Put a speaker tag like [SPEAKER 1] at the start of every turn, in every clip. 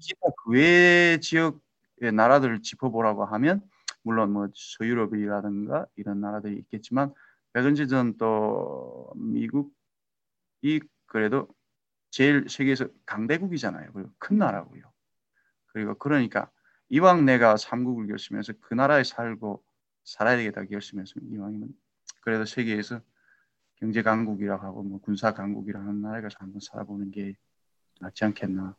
[SPEAKER 1] 기타 그 외 지역의 나라들을 짚어보라고 하면 물론 뭐 서유럽이라든가 이런 나라들이 있겠지만 백은지 전 또 미국이 그래도 제일 세계에서 강대국이잖아요. 그리고 큰 나라고요. 그리고 그러니까 이왕 내가 삼국을 결심해서 그 나라에 살고 살아야 되겠다 결심했으면 이왕이면 그래도 세계에서 경제 강국이라고 하고 뭐 군사 강국이라고 하는 나라에 가서 한번 살아보는 게 낫지 않겠나.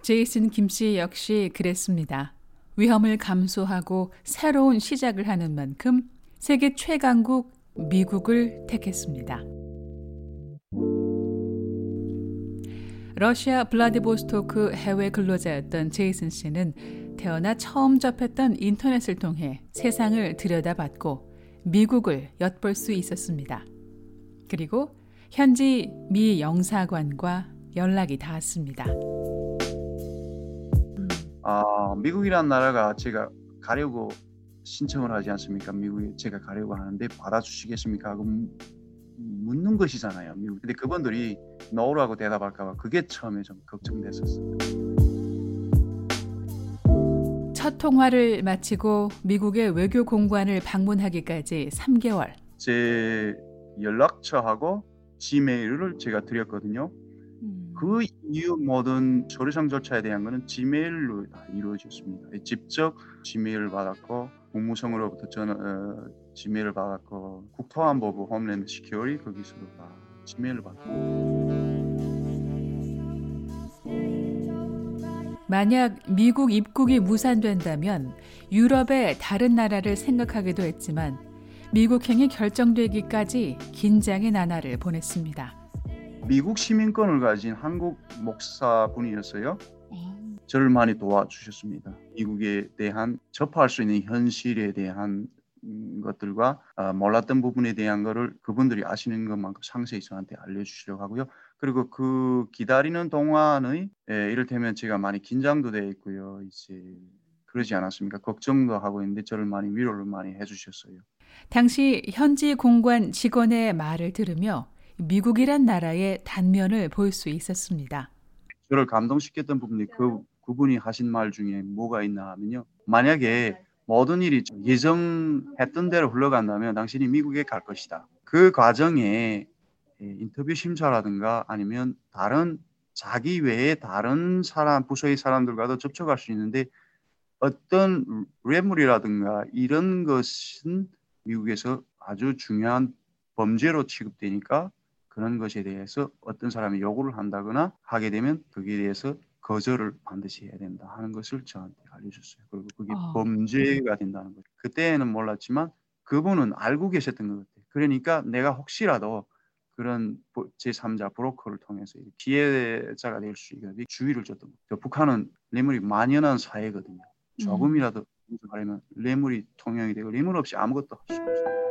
[SPEAKER 2] 제이슨 김씨 역시 그랬습니다. 위험을 감수하고 새로운 시작을 하는 만큼 세계 최강국 미국을 택했습니다. 러시아 블라디보스토크 해외 근로자였던 제이슨 씨는 태어나 처음 접했던 인터넷을 통해 세상을 들여다봤고 미국을 엿볼 수 있었습니다. 그리고 현지 미 영사관과 연락이 닿았습니다.
[SPEAKER 1] 아, 미국이란 나라가 제가 가려고 신청을 하지 않습니까? 미국에 제가 가려고 하는데 받아주시겠습니까? 하고 묻는 것이잖아요. 미국. 근데 그분들이 노라고 대답할까봐 그게 처음에 좀 걱정됐었어요.
[SPEAKER 2] 첫 통화를 마치고 미국의 외교 공관을 방문하기까지 3개월.
[SPEAKER 1] 제 연락처하고 지메일을 제가 드렸거든요. 음. 그 이후 모든 서류상 절차에 대한 것은 지메일로 다 이루어졌습니다. 직접 지메일을 받았고 국무성으로부터 저는 어, 지메일을 받았고 국토안보부 홈랜드 시큐리 거기서도 다 지메일을 받았고
[SPEAKER 2] 만약 미국 입국이 무산된다면 유럽의 다른 나라를 생각하기도 했지만 미국행이 결정되기까지 긴장의 나날을 보냈습니다.
[SPEAKER 1] 미국 시민권을 가진 한국 목사분이었어요. 저를 많이 도와주셨습니다. 미국에 대한 접할 수 있는 현실에 대한 것들과 어, 몰랐던 부분에 대한 것을 그분들이 아시는 것만큼 상세히 저한테 알려주시려고 하고요. 그리고 그 기다리는 동안의 예, 이를테면 제가 많이 긴장도 돼 있고요. 이제 그러지 않았습니까? 걱정도 하고 있는데 저를 많이 위로를 많이 해주셨어요.
[SPEAKER 2] 당시 현지 공관 직원의 말을 들으며 미국이란 나라의 단면을 볼 수 있었습니다.
[SPEAKER 1] 저를 감동시켰던 부분이 그 그분이 하신 말 중에 뭐가 있나 하면요. 만약에 모든 일이 예정했던 대로 흘러간다면 당신이 미국에 갈 것이다. 그 과정에 인터뷰 심사라든가 아니면 다른 자기 외에 다른 사람 부서의 사람들과도 접촉할 수 있는데 어떤 뇌물이라든가 이런 것은 미국에서 아주 중요한 범죄로 취급되니까 그런 것에 대해서 어떤 사람이 요구를 한다거나 하게 되면 거기에 대해서 거절을 반드시 해야 된다 하는 것을 저한테 알려줬어요. 그리고 그게 어. 범죄가 된다는 거죠. 그때는 몰랐지만 그분은 알고 계셨던 것 같아요. 그러니까 내가 혹시라도 그런 제3자 브로커를 통해서 피해자가 될 수 있게 주의를 줬던 거죠. 북한은 뇌물이 만연한 사회거든요. 음. 조금이라도 말하면 뇌물이 통용이 되고 뇌물 없이 아무것도 할 수가 없어요.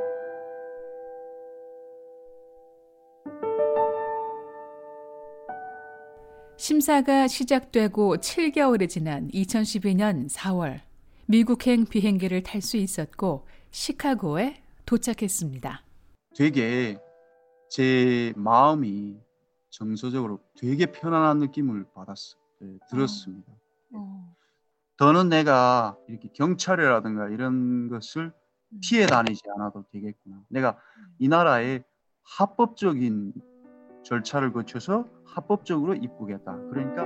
[SPEAKER 2] 심사가 시작되고 7개월이 지난 2012년 4월 미국행 비행기를 탈 수 있었고 시카고에 도착했습니다.
[SPEAKER 1] 되게 제 마음이 정서적으로 되게 편안한 느낌을 받았어요. 네, 들었습니다. 어. 어. 더는 내가 이렇게 경찰이라든가 이런 것을 음. 피해 다니지 않아도 되겠구나. 내가 이 나라의 합법적인 절차를 거쳐서 합법적으로 입국했다. 그러니까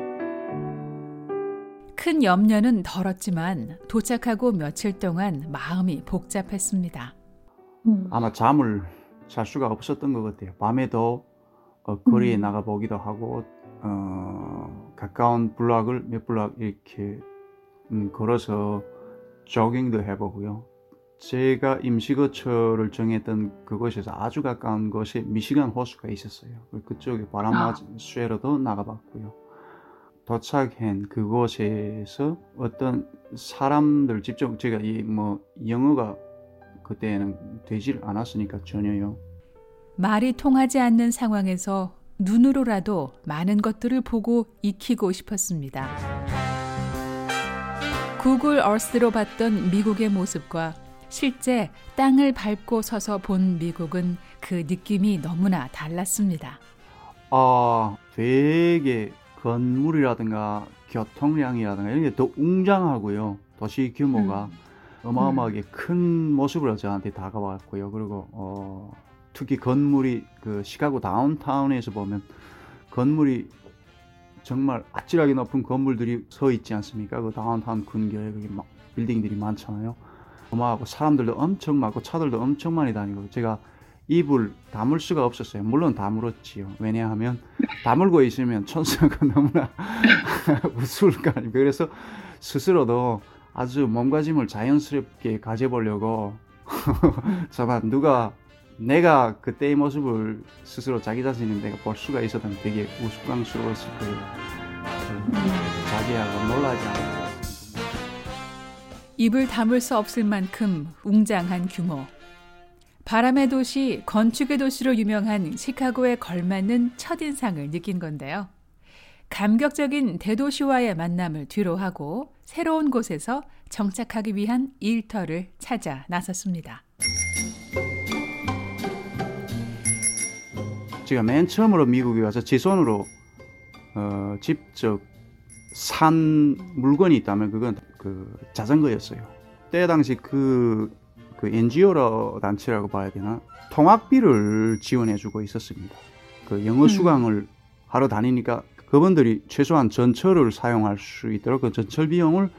[SPEAKER 2] 큰 염려는 덜었지만 도착하고 며칠 동안 마음이 복잡했습니다.
[SPEAKER 1] 음. 아마 잠을 잘 수가 없었던 것 같아요. 밤에도 어, 거리에 음. 나가 보기도 하고 어, 가까운 블락을 몇 블락 이렇게 음, 걸어서 조깅도 해보고요. 제가 임시거처를 정했던 그곳에서 아주 가까운 곳에 미시간 호수가 있었어요. 그쪽에 바람 맞은 쇠로도 나가봤고요. 도착한 그곳에서 어떤 사람들 직접 제가 이 뭐 영어가 그때는 되질 않았으니까 전혀요.
[SPEAKER 2] 말이 통하지 않는 상황에서 눈으로라도 많은 것들을 보고 익히고 싶었습니다. 구글 얼스로 봤던 미국의 모습과 실제 땅을 밟고 서서 본 미국은 그 느낌이 너무나 달랐습니다.
[SPEAKER 1] 아, 되게 건물이라든가 교통량이라든가 이런 게 더 웅장하고요. 도시 규모가 음. 어마어마하게 큰 모습으로 저한테 다가왔고요. 그리고 어, 특히 건물이 그 시카고 다운타운에서 보면 건물이 정말 아찔하게 높은 건물들이 서 있지 않습니까? 그 다운타운 근교에 그게 막 빌딩들이 많잖아요. 어마하고 사람들도 엄청 많고 차들도 엄청 많이 다니고 제가 입을 다물 수가 없었어요. 물론 다물었지요. 왜냐하면 다물고 있으면 천사가 너무나 우스울까. 그래서 스스로도 아주 몸가짐을 자연스럽게 가져보려고 잠깐 누가 내가 그때의 모습을 스스로 자기 자신이 내가 볼 수가 있었다면 되게 우스꽝스러웠을 거예요. 자기하고 놀라지 않았어요.
[SPEAKER 2] 입을 담을 수 없을 만큼 웅장한 규모. 바람의 도시, 건축의 도시로 유명한 시카고에 걸맞는 첫인상을 느낀 건데요. 감격적인 대도시와의 만남을 뒤로하고 새로운 곳에서 정착하기 위한 일터를 찾아 나섰습니다.
[SPEAKER 1] 제가 맨 처음으로 미국에 와서 제 손으로 어, 직접 산 물건이 있다면 그건 그 자전거였어요. 때 당시 그, 그 NGO 단체라고 봐야 되나 통학비를 지원해주고 있었습니다. 그 영어 음. 수강을 음. 하러 다니니까 그분들이 최소한 전철을 사용할 수 있도록 그 전철 비용을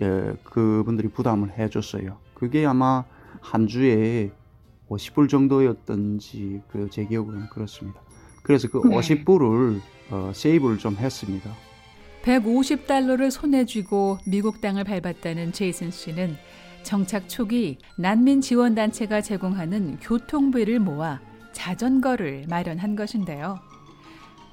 [SPEAKER 1] 예, 그분들이 부담을 해줬어요. 그게 아마 한 주에 50불 정도였던지 그 제 기억은 그렇습니다. 그래서 그 네. 50불을 어, 세이브를 좀 했습니다.
[SPEAKER 2] 150달러를 손에 쥐고 미국 땅을 밟았다는 제이슨 씨는 정착 초기 난민 지원 단체가 제공하는 교통비를 모아 자전거를 마련한 것인데요.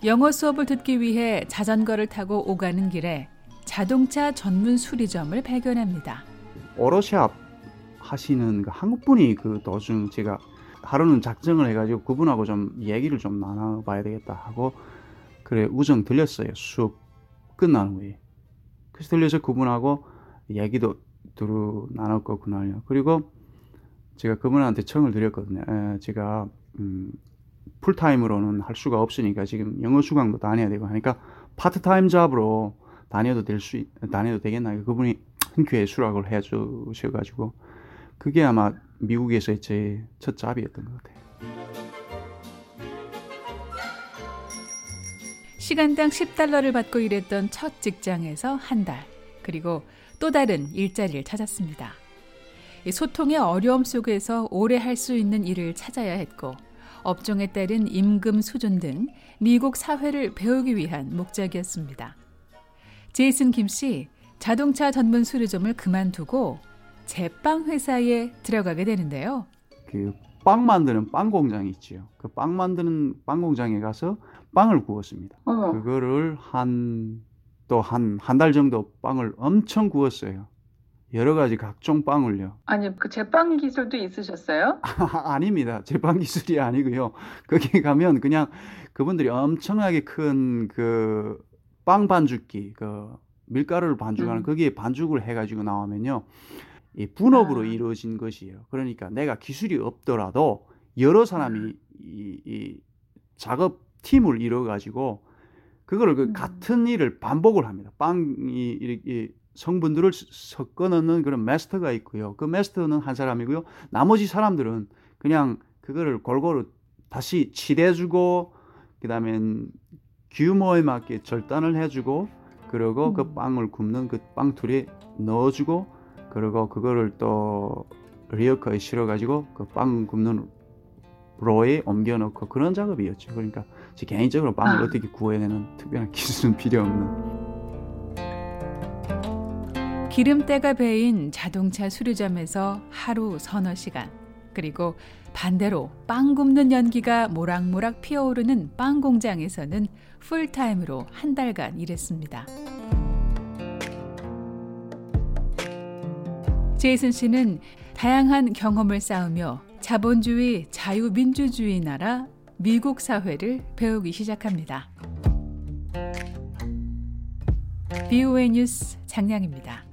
[SPEAKER 2] 영어 수업을 듣기 위해 자전거를 타고 오가는 길에 자동차 전문 수리점을 발견합니다.
[SPEAKER 1] 오로샵 하시는 그 한국분이 그 도중 제가 하루는 작정을 해가지고 그분하고 좀 얘기를 좀 나눠봐야 되겠다 하고 그래 우정 들렸어요 수업 끝난 후에 그래서 들려서 그분하고 얘기도 두루 나눴고 그날요. 그리고 제가 그분한테 청을 드렸거든요. 에, 제가 음, 풀타임으로는 할 수가 없으니까 지금 영어 수강도 다녀야 되고 하니까 파트타임 잡으로 다녀도 될 수 다녀도 되겠나 그분이 흔쾌히 수락을 해 주셔가지고 그게 아마 미국에서의 제 첫 잡이었던 것 같아요.
[SPEAKER 2] 시간당 10달러를 받고 일했던 첫 직장에서 한 달, 그리고 또 다른 일자리를 찾았습니다. 소통의 어려움 속에서 오래 할 수 있는 일을 찾아야 했고, 업종에 따른 임금 수준 등 미국 사회를 배우기 위한 목적이었습니다. 제이슨 김 씨, 자동차 전문 수리점을 그만두고 제빵 회사에 들어가게 되는데요.
[SPEAKER 1] 그 빵 만드는 빵 공장이 있지요. 그 빵 만드는 빵 공장에 가서 빵을 구웠습니다. 어. 그거를 한 또 한 한 달 정도 빵을 엄청 구웠어요. 여러 가지 각종 빵을요.
[SPEAKER 3] 아니 그 제빵 기술도 있으셨어요?
[SPEAKER 1] 아, 닙니다 제빵 기술이 아니고요. 거기 가면 그냥 그분들이 엄청나게 큰 그 빵 반죽기, 그 밀가루를 반죽하는 음. 거기에 반죽을 해가지고 나오면요. 이 분업으로 아. 이루어진 것이에요. 그러니까 내가 기술이 없더라도 여러 사람이 음. 이, 이 작업 팀을 이뤄 가지고 그거를 그 음. 같은 일을 반복을 합니다. 빵이 이렇게 성분들을 섞어 넣는 그런 마스터가 있고요. 그 마스터는 한 사람이고요. 나머지 사람들은 그냥 그거를 골고루 다시 칠해주고 그다음에 규모에 맞게 절단을 해주고 그리고 그 음. 그 빵을 굽는 그 빵툴에 넣어주고 그리고 그거를 또 리어커에 실어가지고 그 빵 굽는 로에 옮겨놓고 그런 작업이었죠. 그러니까 제 개인적으로 빵을 아. 어떻게 구워내는 특별한 기술은 필요 없는.
[SPEAKER 2] 기름때가 배인 자동차 수리점에서 하루 서너 시간 그리고 반대로 빵 굽는 연기가 모락모락 피어오르는 빵 공장에서는 풀타임으로 한 달간 일했습니다. 제이슨 씨는 다양한 경험을 쌓으며 자본주의, 자유민주주의 나라 미국 사회를 배우기 시작합니다. BOA 뉴스 장량입니다.